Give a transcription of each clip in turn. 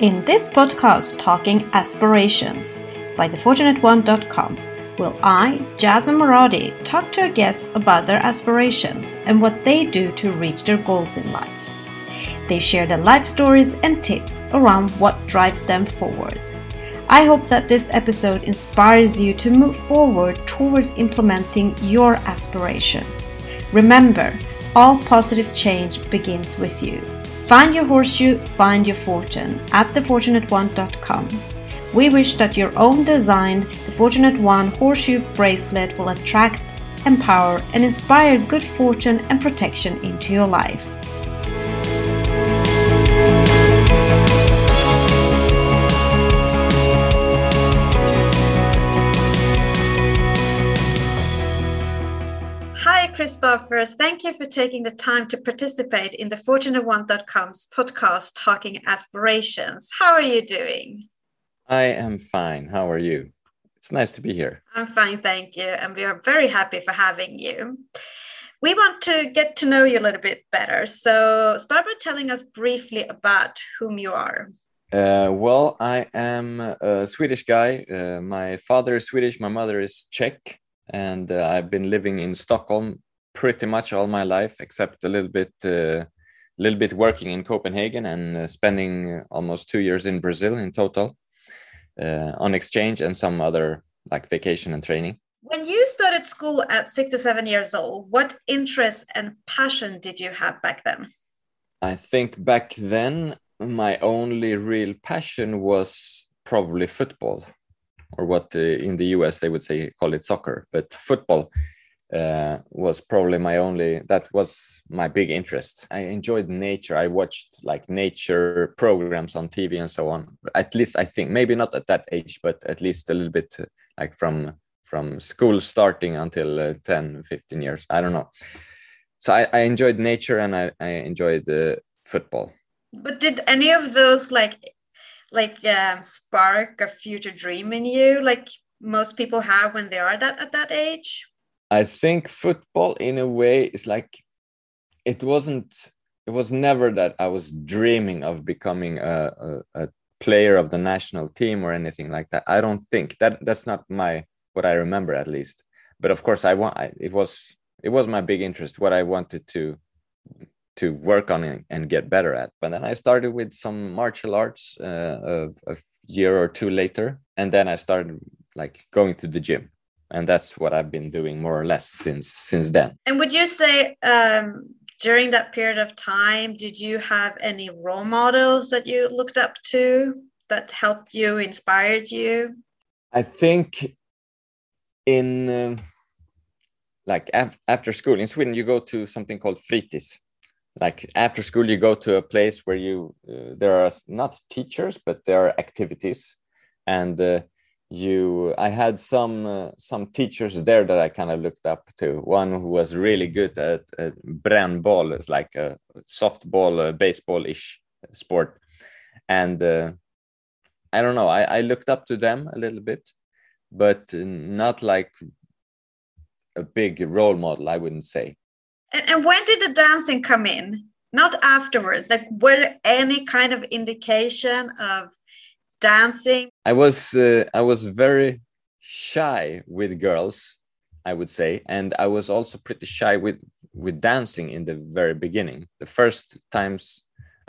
In this podcast, Talking Aspirations by thefortunateone.com, will I, Jasmine Moradi, talk to our guests about their aspirations and what they do to reach their goals in life. They share their life stories and tips around what drives them forward. I hope that this episode inspires you to move forward towards implementing your aspirations. Remember, all positive change begins with you. Find your horseshoe, find your fortune at thefortunateone.com. We wish that your own designed The Fortunate One horseshoe bracelet will attract, empower, and inspire good fortune and protection into your life. Christopher. Thank you for taking the time to participate in the FortunateOne.com's podcast, Talking Aspirations. How are you doing? I am fine. How are you? It's nice to be here. I'm fine, thank you. And we are very happy for having you. We want to get to know you a little bit better. So, start by telling us briefly about whom you are. Uh, well, I am a Swedish guy. Uh, my father is Swedish, my mother is Czech, and uh, I've been living in Stockholm pretty much all my life, except a little bit, a uh, little bit working in Copenhagen and uh, spending almost two years in Brazil in total uh, on exchange and some other like vacation and training. When you started school at six to seven years old, what interest and passion did you have back then? I think back then my only real passion was probably football, or what uh, in the US they would say call it soccer, but football uh, was probably my only that was my big interest. I enjoyed nature. I watched like nature programs on tv and so on. At least i think maybe not at that age but at least a little bit like from from school starting until uh, 10 15 years. I don't know. So i, I enjoyed nature and i, I enjoyed uh, football. But did any of those like like um, spark a future dream in you like most people have when they are that at that age I think football, in a way, is like it wasn't. It was never that I was dreaming of becoming a, a, a player of the national team or anything like that. I don't think that that's not my what I remember at least. But of course, I want. I, it was it was my big interest. What I wanted to to work on and, get better at. But then I started with some martial arts uh, a year or two later, and then I started like going to the gym and that's what I've been doing more or less since since then. And would you say um, during that period of time, did you have any role models that you looked up to that helped you, inspired you? I think in um, like af- after school in Sweden, you go to something called fritids. Like after school, you go to a place where you uh, there are not teachers, but there are activities, and uh, you i had some uh, some teachers there that i kind of looked up to. One who was really good at, at brännboll is like a softball uh, baseball-ish sport. And uh, i don't know I, I looked up to them a little bit but not like a big role model i wouldn't say. And, and when did the dancing come in? Not afterwards like were any kind of indication of dancing? I was uh, I was very shy with girls, I would say, and I was also pretty shy with with dancing in the very beginning. The first times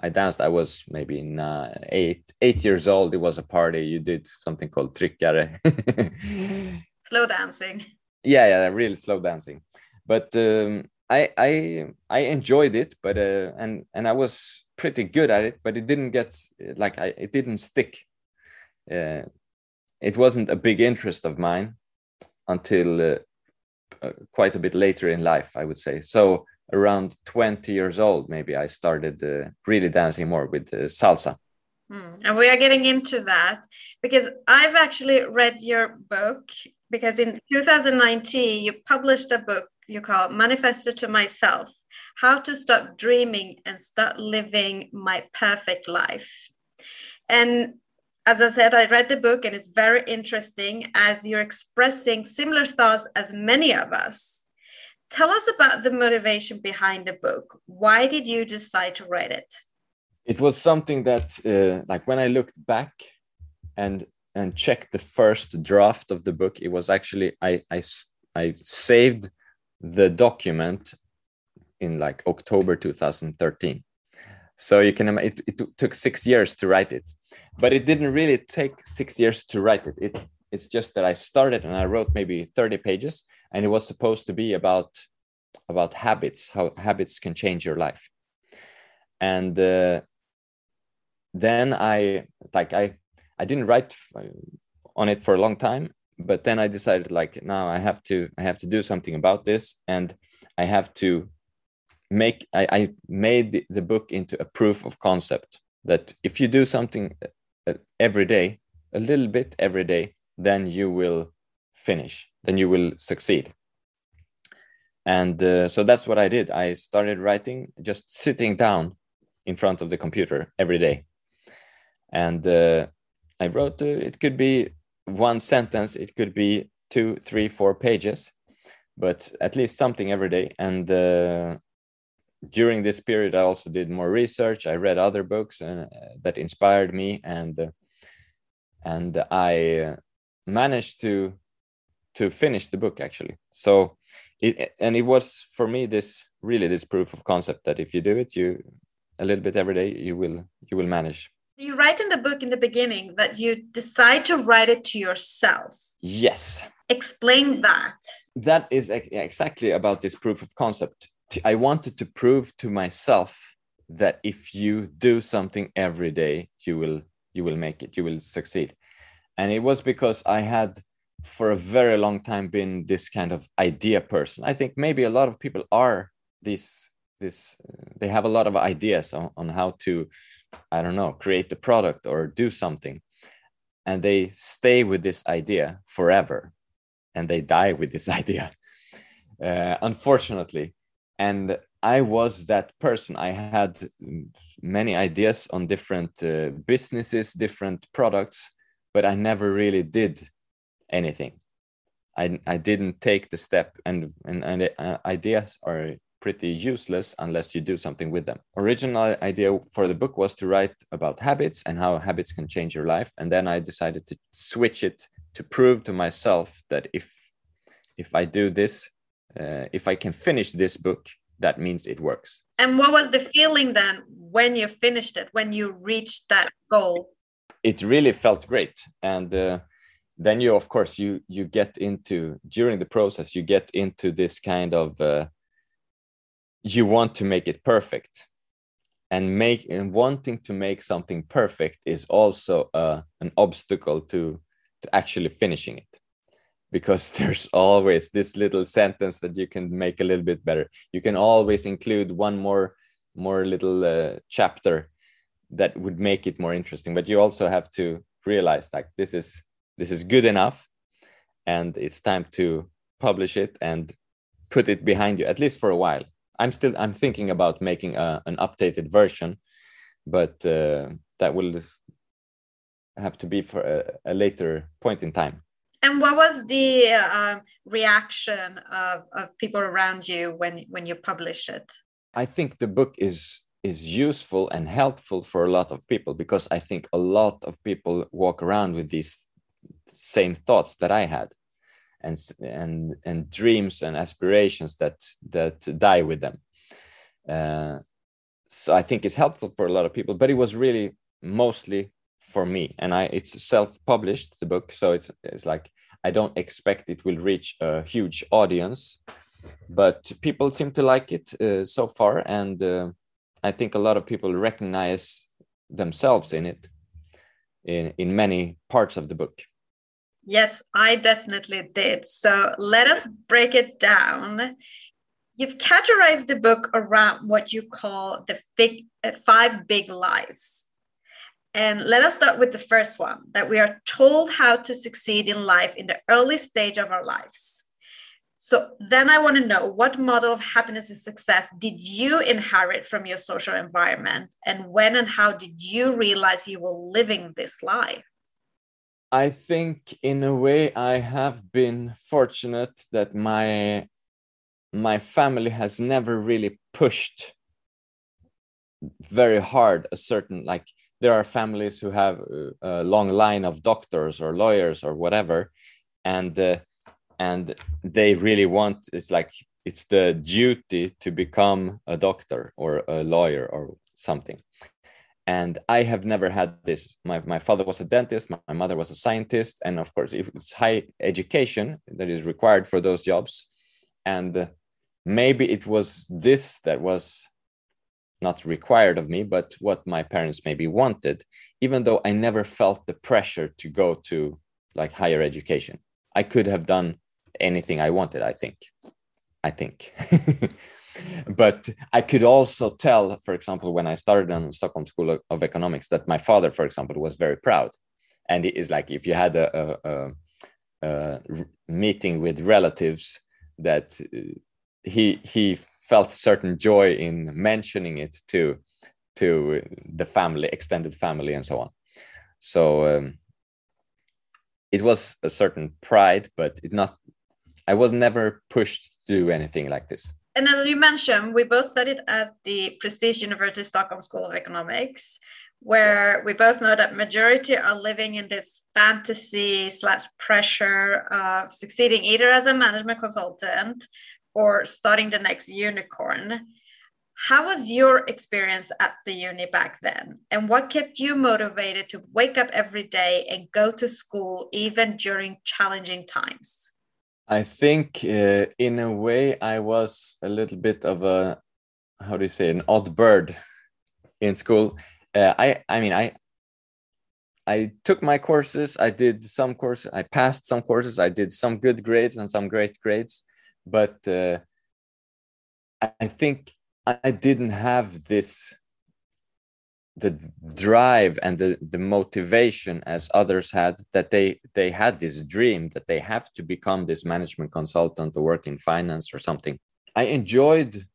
I danced, I was maybe nine, eight eight years old. It was a party. You did something called tryckare. slow dancing. Yeah, yeah, really slow dancing. But um, I I I enjoyed it, but uh, and and I was pretty good at it, but it didn't get like I it didn't stick uh, it wasn't a big interest of mine until uh, uh, quite a bit later in life, I would say. So around 20 years old, maybe I started uh, really dancing more with uh, salsa. Mm. And we are getting into that because I've actually read your book because in 2019 you published a book you call Manifesto to Myself How to Stop Dreaming and Start Living My Perfect Life. And as I said, I read the book and it's very interesting as you're expressing similar thoughts as many of us. Tell us about the motivation behind the book. Why did you decide to write it? it was something that uh, like when i looked back and and checked the first draft of the book it was actually i i, I saved the document in like october 2013 so you can it, it took six years to write it. But it didn't really take six years to write it. It it's just that i started and i wrote maybe 30 pages and it was supposed to be about about habits how habits can change your life. And uh, then i like i i didn't write on it for a long time but then i decided like now i have to i have to do something about this and i have to make i, I made the, the book into a proof of concept that if you do something uh, every day a little bit every day then you will finish then you will succeed. And uh, so that's what i did. I started writing just sitting down in front of the computer every day. And uh, i wrote uh, it could be one sentence it could be two three four pages but at least something every day. And uh, during this period i also did more research. I read other books and uh, that inspired me and uh, and i managed to to finish the book actually. So it and it was for me this really this proof of concept that if you do it you a little bit every day you will you will manage. You write in the book in the beginning that you decide to write it to yourself. Yes. Explain that. That is exactly about this proof of concept i wanted to prove to myself that if you do something every day you will you will make it you will succeed and it was because i had for a very long time been this kind of idea person. I think maybe a lot of people are this this uh, they have a lot of ideas on, on how to I don't know create the product or do something, and they stay with this idea forever, and they die with this idea, uh, unfortunately. And I was that person. I had many ideas on different uh, businesses, different products, but I never really did anything. I, I didn't take the step, and, and, and uh, ideas are pretty useless unless you do something with them. Original idea for the book was to write about habits and how habits can change your life, and then I decided to switch it to prove to myself that if if I do this, uh, if I can finish this book, that means it works. And what was the feeling then when you finished it, when you reached that goal? It really felt great, and. Uh, then you of course you you get into during the process you get into this kind of uh, you want to make it perfect and make and wanting to make something perfect is also uh, an obstacle to to actually finishing it because there's always this little sentence that you can make a little bit better. You can always include one more more little uh, chapter that would make it more interesting but you also have to realize like this is this is good enough and it's time to publish it and put it behind you at least for a while. I'm still i'm thinking about making a, an updated version but uh, that will have to be for a, a, later point in time and what was the uh, reaction of, of people around you when when you publish it i think the book is is useful and helpful for a lot of people because i think a lot of people walk around with these same thoughts that I had, and and and dreams and aspirations that that die with them. Uh, so I think it's helpful for a lot of people, but it was really mostly for me, and I it's self-published the book, so it's it's like I don't expect it will reach a huge audience, but people seem to like it uh, so far, and uh, I think a lot of people recognize themselves in it in in many parts of the book. Yes, I definitely did. So let us break it down. You've categorized the book around what you call the big, uh, five big lies. And let us start with the first one that we are told how to succeed in life in the early stage of our lives. So then I want to know what model of happiness and success did you inherit from your social environment? And when and how did you realize you were living this life? I think in a way I have been fortunate that my my family has never really pushed very hard a certain like there are families who have a long line of doctors or lawyers or whatever and uh, and they really want it's like it's the duty to become a doctor or a lawyer or something. And i have never had this. My, my father was a dentist my, my mother was a scientist and of course it's high education that is required for those jobs and uh, maybe it was this that was not required of me but what my parents maybe wanted even though i never felt the pressure to go to like higher education. I could have done anything i wanted i think. I think. But I could also tell, for example, when I started in Stockholm School of Economics, that my father, for example, was very proud. And it is like if you had a, a, a, a meeting with relatives, that uh, he he felt certain joy in mentioning it to to the family, extended family, and so on. So um, it was a certain pride, but it not. I was never pushed to do anything like this and as you mentioned, we both studied at the prestige University Stockholm School of Economics, where we both know that majority are living in this fantasy slash pressure of succeeding either as a management consultant or starting the next unicorn. How was your experience at the uni back then? And what kept you motivated to wake up every day and go to school even during challenging times? I think uh, in a way I was a little bit of a how do you say an odd bird in school. Uh, I I mean I I took my courses. I did some courses. I passed some courses. I did some good grades and some great grades, but uh, I think I didn't have this the drive and the, the motivation as others had that they they had this dream that they have to become this management consultant or work in finance or something. I enjoyed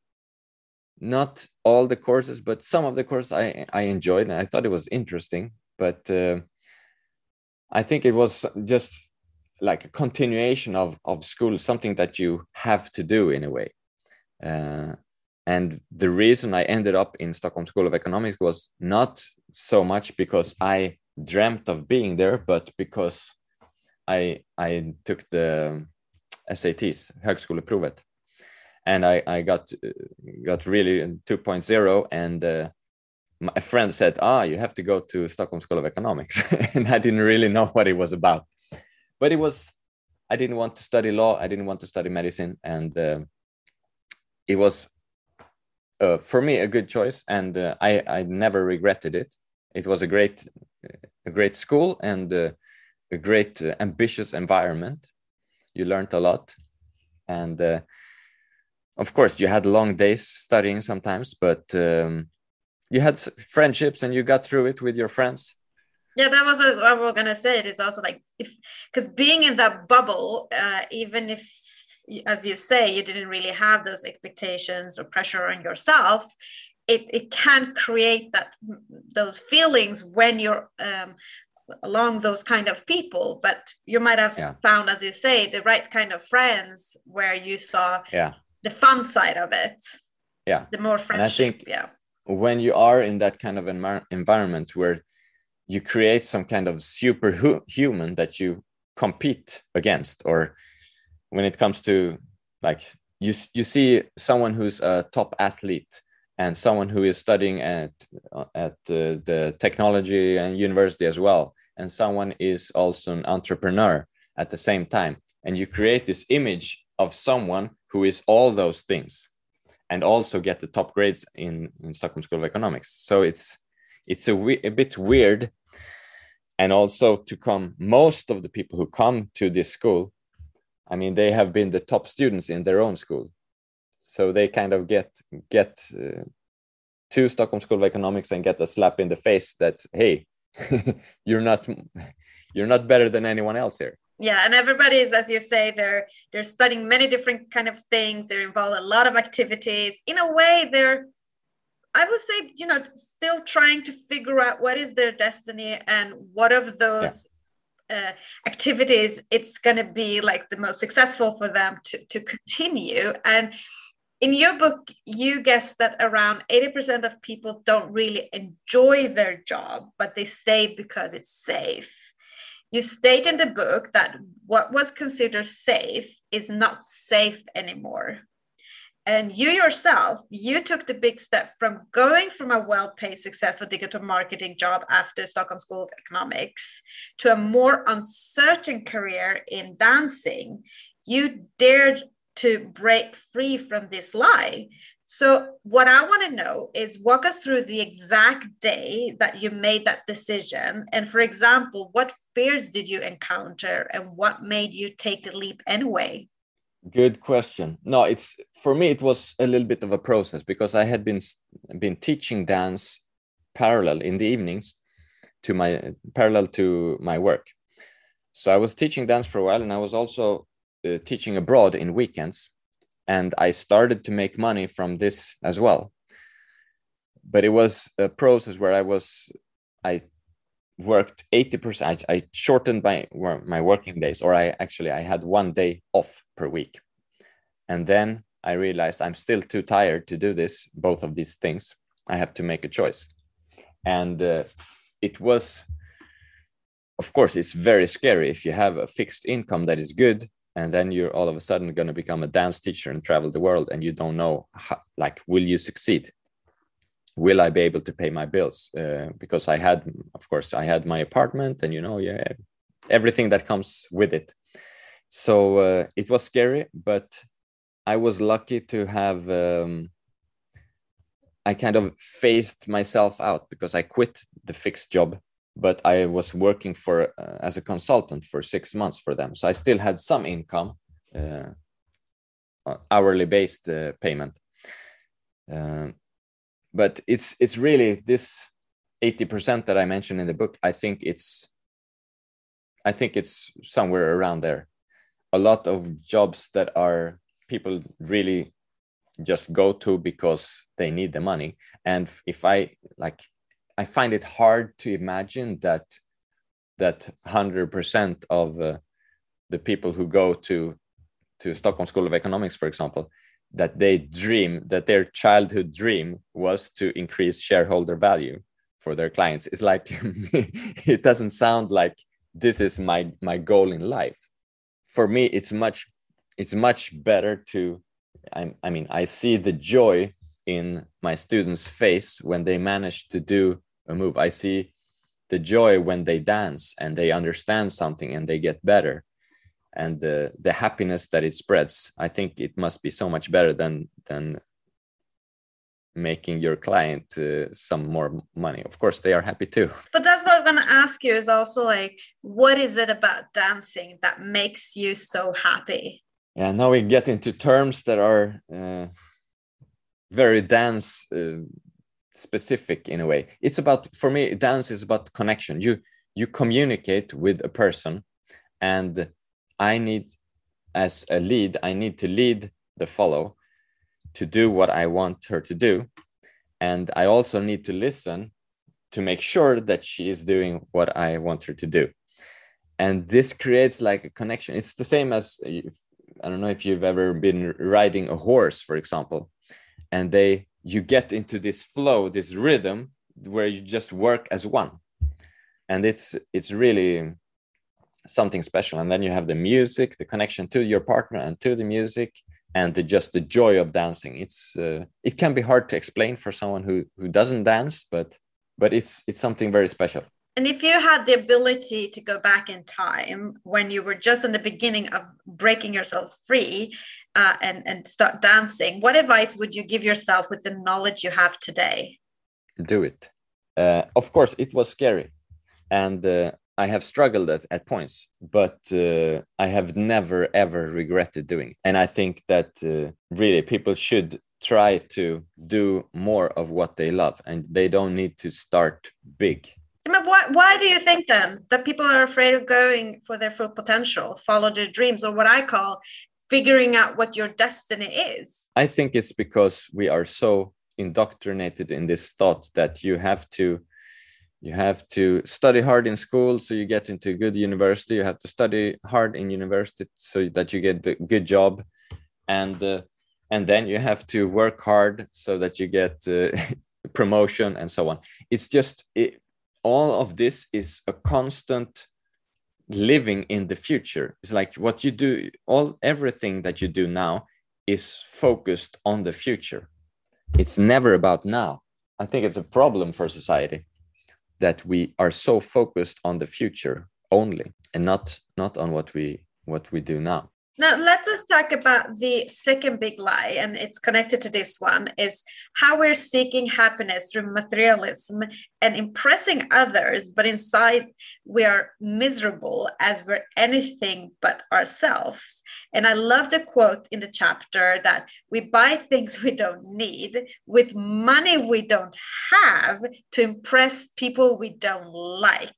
not all the courses but some of the courses i i enjoyed and i thought it was interesting. But uh, i think it was just like a continuation of of school something that you have to do in a way. Uh, and the reason I ended up in Stockholm School of Economics was not so much because I dreamt of being there, but because I I took the SATs, högskoleprovet, and I I got got really 2.0, and uh, my friend said, "Ah, you have to go to Stockholm School of Economics," and I didn't really know what it was about, but it was. I didn't want to study law. I didn't want to study medicine, and uh, it was uh, for me a good choice, and uh, I I never regretted it. It was a great a great school and uh, a great uh, ambitious environment. You learned a lot, and uh, of course you had long days studying sometimes, but um, you had friendships and you got through it with your friends yeah that was what I was gonna say it is also like if because being in that bubble uh, even if as you say, you didn't really have those expectations or pressure on yourself, it, it can create that those feelings when you're um, along those kind of people. But you might have yeah. found, as you say, the right kind of friends where you saw yeah. the fun side of it. Yeah. The more friendship. And I think yeah. when you are in that kind of environment where you create some kind of superhuman that you compete against or when it comes to like you you see someone who's a top athlete and someone who is studying at at uh, the technology and university as well and someone is also an entrepreneur at the same time and you create this image of someone who is all those things and also get the top grades in in Stockholm School of Economics. So it's it's a, a bit weird and also to come most of the people who come to this school I mean, they have been the top students in their own school, so they kind of get get uh, to Stockholm School of Economics and get a slap in the face that hey, you're not you're not better than anyone else here. Yeah, and everybody is, as you say, they're they're studying many different kind of things. They're involved in a lot of activities. In a way, they're I would say, you know, still trying to figure out what is their destiny and what of those uh, activities it's going to be like the most successful for them to, to continue and in your book, you guess that around 80% of people don't really enjoy their job, but they stay because it's safe. You state in the book that what was considered safe is not safe anymore. And you yourself, you took the big step from going from a well paid, successful digital marketing job after Stockholm School of Economics to a more uncertain career in dancing. You dared to break free from this lie. So, what I want to know is walk us through the exact day that you made that decision. And for example, what fears did you encounter and what made you take the leap anyway? Good question. No, it's for me it was a little bit of a process because I had been been teaching dance parallel in the evenings to my parallel to my work. So I was teaching dance for a while and I was also uh, teaching abroad in weekends and I started to make money from this as well. But it was a process where I was I worked 80% I, I shortened my my working days or i actually i had one day off per week. And then i realized i'm still too tired to do this both of these things. I have to make a choice. And uh, it was of course it's very scary if you have a fixed income that is good and then you're all of a sudden going to become a dance teacher and travel the world and you don't know how, like will you succeed will I be able to pay my bills? Uh, because I had, of course, I had my apartment and, you know, yeah, everything that comes with it. So uh, it was scary, but I was lucky to have, um, I kind of phased myself out because I quit the fixed job, but I was working for, uh, as a consultant for six months for them. So I still had some income, uh, hourly based uh, payment. Um, but it's it's really this 80% that i mentioned in the book i think it's i think it's somewhere around there. A lot of jobs that are people really just go to because they need the money. And if i like i find it hard to imagine that that 100% of uh, the people who go to to stockholm school of economics for example that they dream that their childhood dream was to increase shareholder value for their clients. It's like it doesn't sound like this is my my goal in life. For me it's much it's much better to I, I mean i see the joy in my students face when they manage to do a move. I see the joy when they dance and they understand something and they get better and the the happiness that it spreads i think it must be so much better than than making your client uh, some more money. Of course they are happy too. But that's what i'm going to ask you is also like what is it about dancing that makes you so happy? Yeah now we get into terms that are uh, very dance uh, specific in a way. It's about for me dance is about connection. You you communicate with a person and I need, as a lead, I need to lead the follow to do what I want her to do. And I also need to listen to make sure that she is doing what I want her to do. And this creates like a connection. It's the same as if, I don't know if you've ever been riding a horse, for example, and they you get into this flow, this rhythm where you just work as one. And it's it's really something special. And then you have the music the connection to your partner and to the music and the, just the joy of dancing. It's uh, it can be hard to explain for someone who who doesn't dance but but it's it's something very special. And if you had the ability to go back in time when you were just in the beginning of breaking yourself free uh, and and start dancing what advice would you give yourself with the knowledge you have today? Do it. Uh, of course it was scary. And uh, I have struggled at, at points, but uh, I have never ever regretted doing. It. And I think that uh, really people should try to do more of what they love, and they don't need to start big. Why, why do you think then that people are afraid of going for their full potential, follow their dreams, or what I call figuring out what your destiny is? I think it's because we are so indoctrinated in this thought that you have to you have to study hard in school so you get into a good university. You have to study hard in university so that you get a good job. And uh, and then you have to work hard so that you get uh, promotion and so on. It's just it, all of this is a constant living in the future. It's like what you do all everything that you do now is focused on the future. It's never about now. I think it's a problem for society that we are so focused on the future only and not not on what we what we do now now let's just talk about the second big lie, and it's connected to this one, is how we're seeking happiness through materialism and impressing others, but inside we are miserable as we're anything but ourselves. And I love the quote in the chapter that we buy things we don't need with money we don't have to impress people we don't like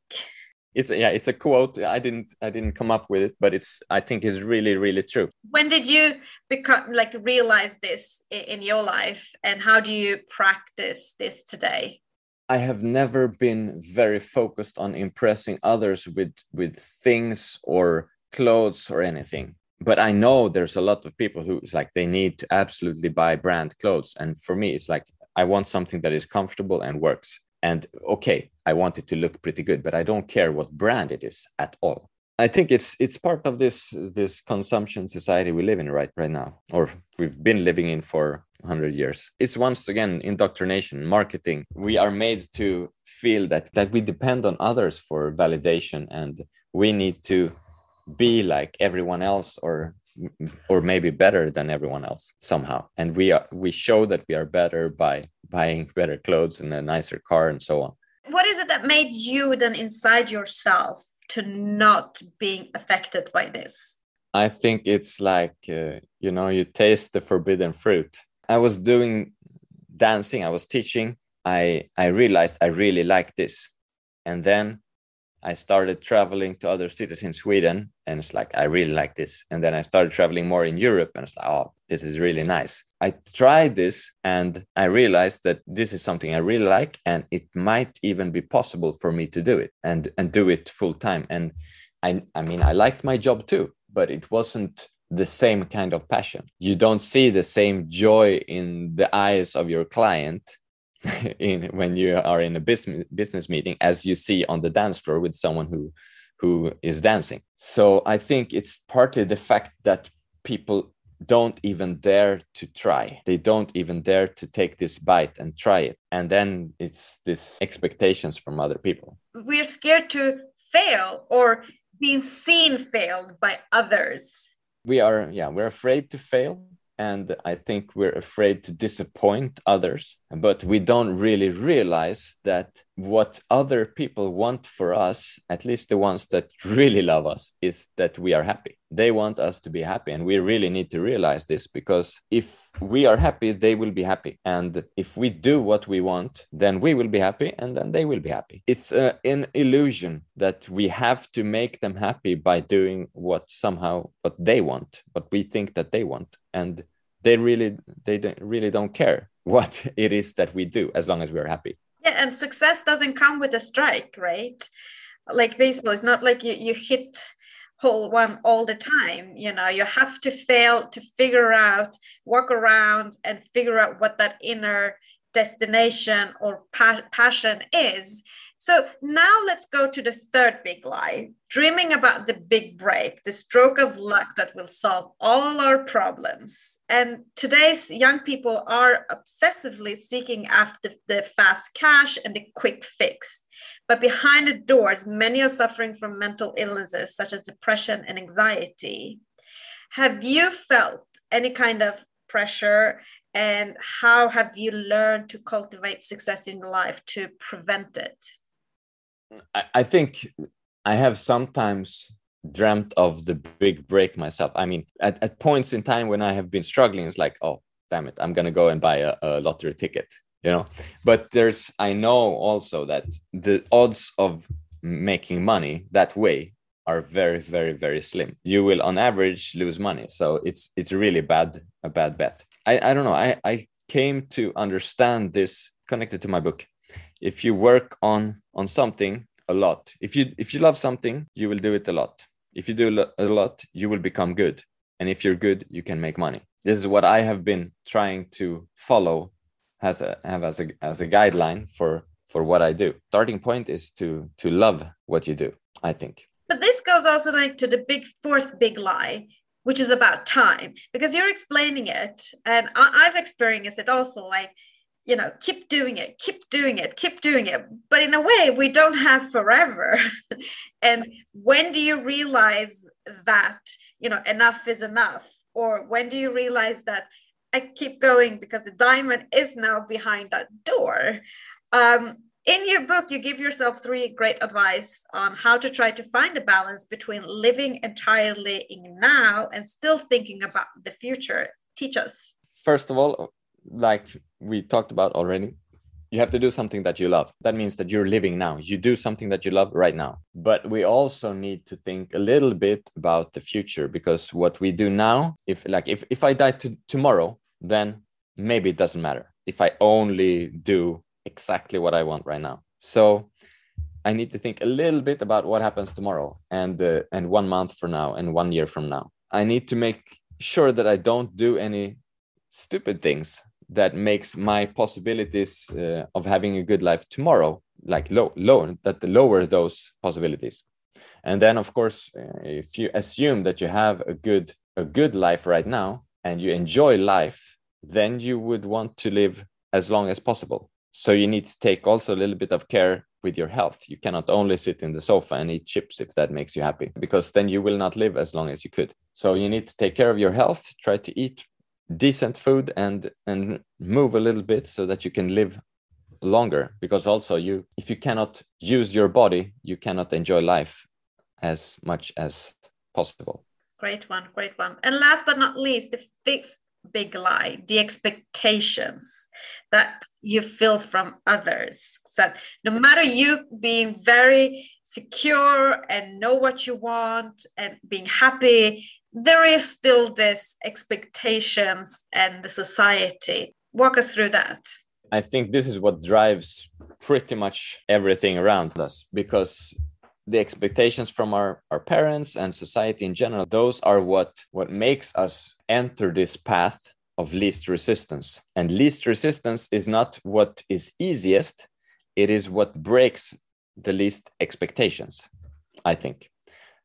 it's yeah it's a quote i didn't i didn't come up with it but it's i think is really really true. When did you become like realize this in your life and how do you practice this today? I have never been very focused on impressing others with with things or clothes or anything. But i know there's a lot of people who's like they need to absolutely buy brand clothes. And for me it's like i want something that is comfortable and works and okay i want it to look pretty good but i don't care what brand it is at all. I think it's it's part of this this consumption society we live in right right now or we've been living in for 100 years. It's once again indoctrination marketing. We are made to feel that that we depend on others for validation and we need to be like everyone else or or maybe better than everyone else somehow. And we are we show that we are better by buying better clothes and a nicer car and so on. What is it that made you then inside yourself to not being affected by this? I think it's like uh, you know you taste the forbidden fruit. I was doing dancing i was teaching. I i realized i really like this. And then I started traveling to other cities in Sweden, and it's like I really like this. And then I started traveling more in Europe, and it's like, oh, this is really nice. I tried this, and I realized that this is something I really like, and it might even be possible for me to do it and and do it full time. And I, I mean, I liked my job too, but it wasn't the same kind of passion. You don't see the same joy in the eyes of your client in when you are in a business business meeting as you see on the dance floor with someone who who is dancing so i think it's partly the fact that people don't even dare to try. They don't even dare to take this bite and try it. And then it's this expectations from other people. We're scared to fail or being seen failed by others. We are yeah we're afraid to fail and I think we're afraid to disappoint others. But we don't really realize that what other people want for us, at least the ones that really love us, is that we are happy. They want us to be happy. And we really need to realize this because if we are happy, they will be happy. And if we do what we want, then we will be happy and then they will be happy. It's uh, an illusion that we have to make them happy by doing what somehow what they want, what we think that they want. And they really they don't, really don't care what it is that we do as long as we're happy. Yeah and success doesn't come with a strike right? Like baseball it's not like you, you hit hole one all the time you know? You have to fail to figure out walk around and figure out what that inner destination or pa- passion is so now let's go to the third big lie dreaming about the big break, the stroke of luck that will solve all our problems. And today's young people are obsessively seeking after the fast cash and the quick fix. But behind the doors, many are suffering from mental illnesses such as depression and anxiety. Have you felt any kind of pressure and how have you learned to cultivate success in life to prevent it? I think I have sometimes dreamt of the big break myself. I mean, at, at points in time when I have been struggling, it's like, oh, damn it, I'm going to go and buy a, a lottery ticket, you know? But there's, I know also that the odds of making money that way are very very very slim. You will on average lose money. So it's it's really bad a bad bet. I i don't know. I i came to understand this connected to my book if you work on on something a lot if you if you love something you will do it a lot if you do a lot you will become good and if you're good you can make money this is what I have been trying to follow as a have as a as a guideline for for what I do. Starting point is to to love what you do. I think. But this goes also like to the big fourth big lie, which is about time, because you're explaining it, and I, I've experienced it also. Like you know keep doing it keep doing it keep doing it. But in a way we don't have forever. And when do you realize that you know enough is enough? Or when do you realize that i keep going because the diamond is now behind that door? Um, in your book you give yourself three great advice on how to try to find a balance between living entirely in now and still thinking about the future. Teach us. First of all like we talked about already, you have to do something that you love. That means that you're living now. You do something that you love right now. But we also need to think a little bit about the future because what we do now, if like if, if I die to, tomorrow, then maybe it doesn't matter if I only do exactly what I want right now. So I need to think a little bit about what happens tomorrow and uh, and one month from now and one year from now. I need to make sure that I don't do any stupid things that makes my possibilities uh, of having a good life tomorrow like low low that lower those possibilities. And then of course uh, if you assume that you have a good a good life right now and you enjoy life then you would want to live as long as possible. So you need to take also a little bit of care with your health. You cannot only sit in the sofa and eat chips if that makes you happy because then you will not live as long as you could. So you need to take care of your health try to eat decent food and and move a little bit so that you can live longer. Because also you if you cannot use your body you cannot enjoy life as much as possible. Great one great one. And last but not least the fifth big lie the expectations that you feel from others. So no matter you being very secure and know what you want and being happy there is still this expectations and the society. Walk us through that. I think this is what drives pretty much everything around us because the expectations from our, our parents and society in general those are what what makes us enter this path of least resistance. And least resistance is not what is easiest it is what breaks the least expectations i think.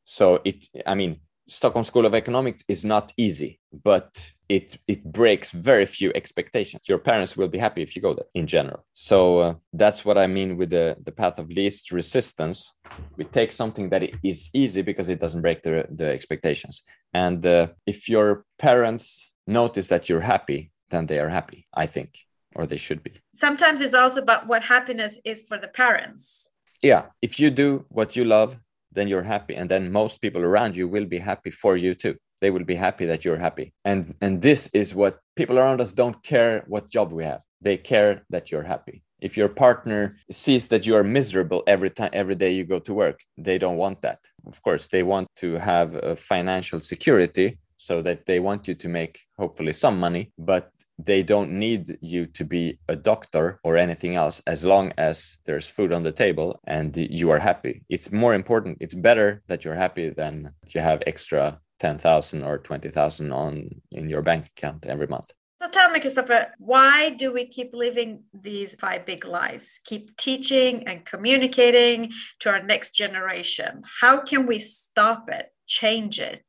So it i mean Stockholm School of Economics is not easy, but it it breaks very few expectations. Your parents will be happy if you go there in general. So uh, that's what I mean with the the path of least resistance. We take something that is easy because it doesn't break the the expectations. And uh, if your parents notice that you're happy, then they are happy. I think, or they should be. Sometimes it's also about what happiness is for the parents. Yeah, if you do what you love, then you're happy. And then most people around you will be happy for you too. They will be happy that you're happy. And and this is what people around us don't care what job we have. They care that you're happy. If your partner sees that you are miserable every time every day you go to work they don't want that. Of course they want to have a financial security so that they want you to make hopefully some money but they don't need you to be a doctor or anything else as long as there's food on the table and you are happy. It's more important it's better that you're happy than you have extra 10,000 or 20,000 on in your bank account every month. So tell me christopher why do we keep living these five big lies? Keep teaching and communicating to our next generation. How can we stop it? Change it?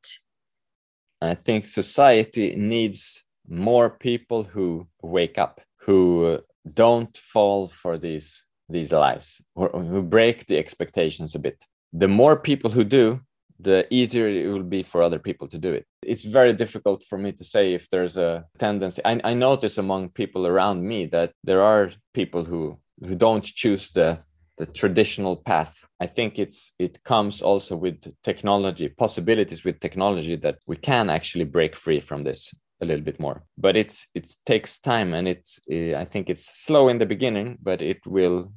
I think society needs more people who wake up, who uh, don't fall for these these lies, or who break the expectations a bit. The more people who do, the easier it will be for other people to do it. It's very difficult for me to say if there's a tendency. I, I notice among people around me that there are people who who don't choose the the traditional path. I think it's it comes also with technology, possibilities with technology that we can actually break free from this a little bit more. But it's it takes time and it's uh, i think it's slow in the beginning but it will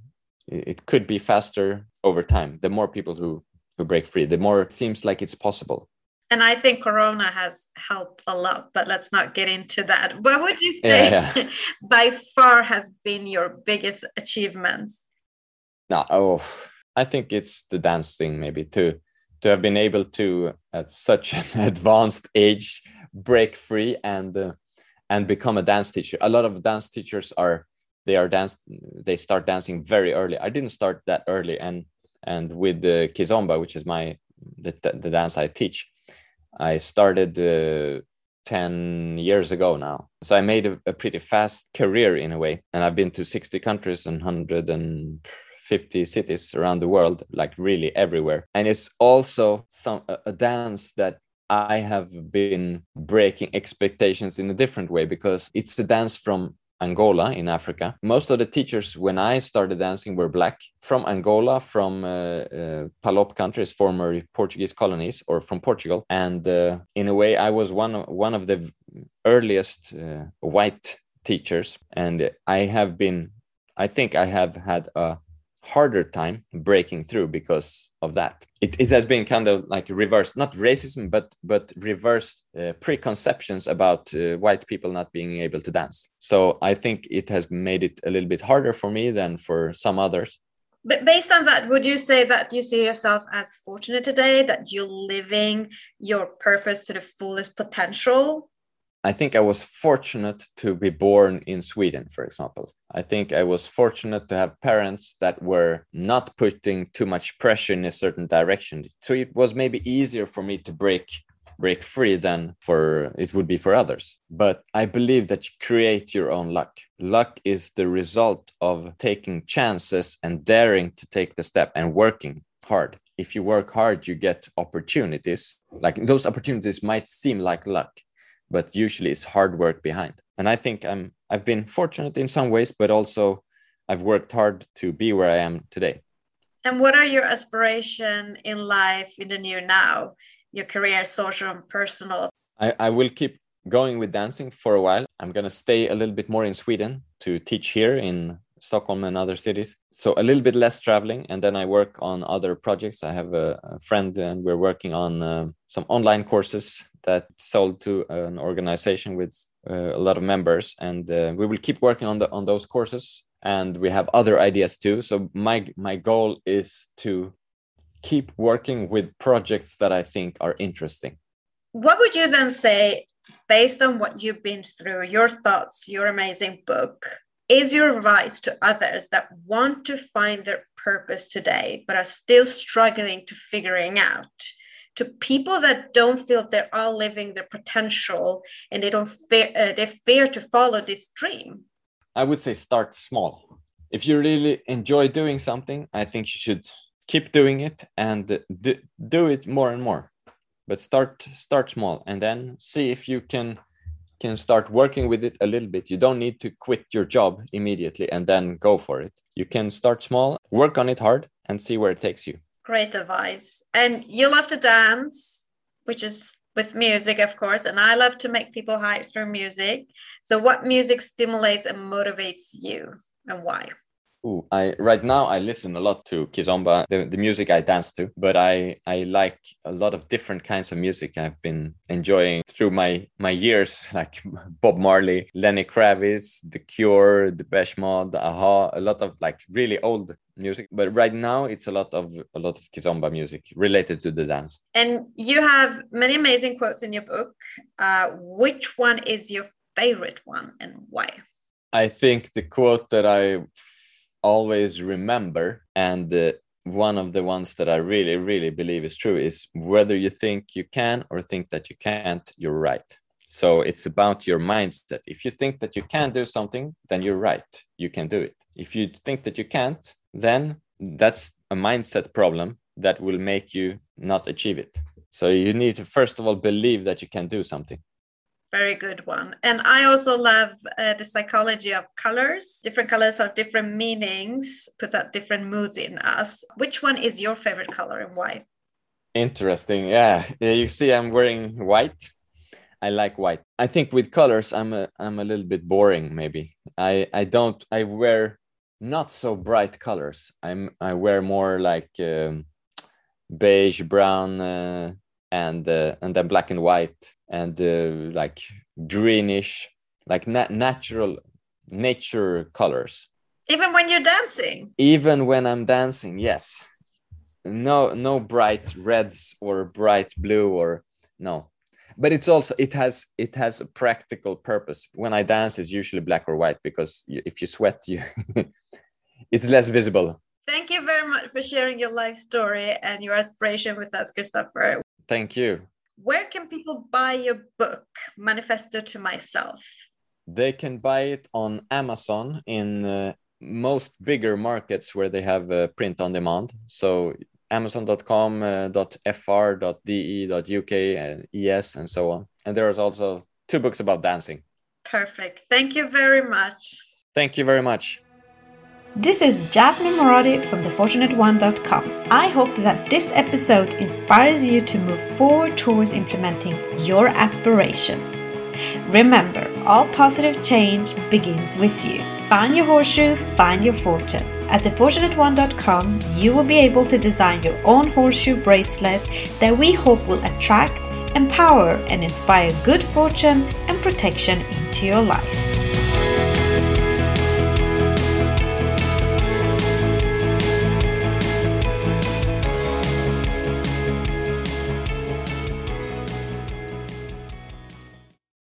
it could be faster over time. The more people who who break free the more it seems like it's possible. And i think corona has helped a lot but let's not get into that. What would you say yeah, yeah. by far has been your biggest achievements? No oh i think it's the dance thing maybe to to have been able to at such an advanced age break free and uh, and become a dance teacher. A lot of dance teachers are they are dance they start dancing very early. I didn't start that early, and and with the kizomba, which is my the, the dance I teach, I started uh, 10 years ago now. So I made a, a, pretty fast career in a way. And I've been to 60 countries and 150 cities around the world, like really everywhere. And it's also some a, a dance that I have been breaking expectations in a different way because it's a dance from Angola in Africa. Most of the teachers, when I started dancing, were black from Angola, from uh, uh, Palop countries, former Portuguese colonies, or from Portugal. And uh, in a way, I was one of, one of the earliest uh, white teachers, and I have been. I think I have had a harder time breaking through because of that. It, it has been kind of like reversed, not racism, but but reversed uh, preconceptions about uh, white people not being able to dance. So I think it has made it a little bit harder for me than for some others. But based on that, would you say that you see yourself as fortunate today that you're living your purpose to the fullest potential? I think I was fortunate to be born in Sweden, for example. I think I was fortunate to have parents that were not putting too much pressure in a certain direction. So it was maybe easier for me to break break free than for it would be for others. But I believe that you create your own luck. Luck is the result of taking chances and daring to take the step and working hard. If you work hard, you get opportunities. Like those opportunities might seem like luck, but usually it's hard work behind. And I think I'm I've been fortunate in some ways, but also I've worked hard to be where I am today. And what are your aspiration in life in the new now? Your career, social and personal. I, I will keep going with dancing for a while. I'm gonna stay a little bit more in Sweden to teach here in Stockholm and other cities. So a little bit less traveling, and then I work on other projects. I have a, a friend, and we're working on um, some online courses that sold to an organization with uh, a lot of members, and uh, we will keep working on the on those courses. And we have other ideas too. So my my goal is to keep working with projects that I think are interesting. What would you then say, based on what you've been through, your thoughts, your amazing book? Is your advice to others that want to find their purpose today but are still struggling to figuring out to people that don't feel they are all living their potential and they don't fear uh, they fear to follow this dream. I would say start small. If you really enjoy doing something i think you should keep doing it and do, do it more and more. But start start small and then see if you can can start working with it a little bit. You don't need to quit your job immediately and then go for it. You can start small work on it hard and see where it takes you Great advice. And you love to dance, which is with music, of course, and I love to make people hype through music. So, what music stimulates and motivates you, and why? Ooh, I right now I listen a lot to kizomba, the, the music I dance to, but I I like a lot of different kinds of music. I've been enjoying through my my years, like Bob Marley, Lenny Kravitz, The Cure, Depeche Mode, Aha, a lot of like really old music. But right now it's a lot of a lot of kizomba music related to the dance. And you have many amazing quotes in your book. Uh, which one is your favorite one, and why? I think the quote that I always remember and uh, one of the ones that i really really believe is true is whether you think you can or think that you can't you're right so it's about your mindset if you think that you can do something then you're right you can do it if you think that you can't then that's a mindset problem that will make you not achieve it so you need to first of all believe that you can do something very good one. And I also love uh, the psychology of colors. Different colors have different meanings, puts out different moods in us. Which one is your favorite color and why? Interesting. Yeah. You see, I'm wearing white. I like white. I think with colors, I'm a I'm a little bit boring. Maybe I I don't I wear not so bright colors. I'm I wear more like um, beige, brown, uh, and uh, and then black and white and uh, like greenish like na- natural nature colors. Even when you're dancing? Even when i'm dancing yes. No no bright reds or bright blue or no. But it's also it has it has a practical purpose. When i dance it's usually black or white because if you sweat you it's less visible thank you very much for sharing your life story and your aspiration with us christopher thank you where can people buy your book manifesto to myself they can buy it on amazon in uh, most bigger markets where they have uh, print on demand so amazon.com, uh, .fr, .de, .uk, and ES, and so on. And there is also two books about dancing. Perfect. Thank you very much. Thank you very much. This is Jasmine Moradi from thefortunate1.com. I hope that this episode inspires you to move forward towards implementing your aspirations. Remember, all positive change begins with you. Find your horseshoe, find your fortune. At thefortunate1.com, you will be able to design your own horseshoe bracelet that we hope will attract, empower, and inspire good fortune and protection into your life.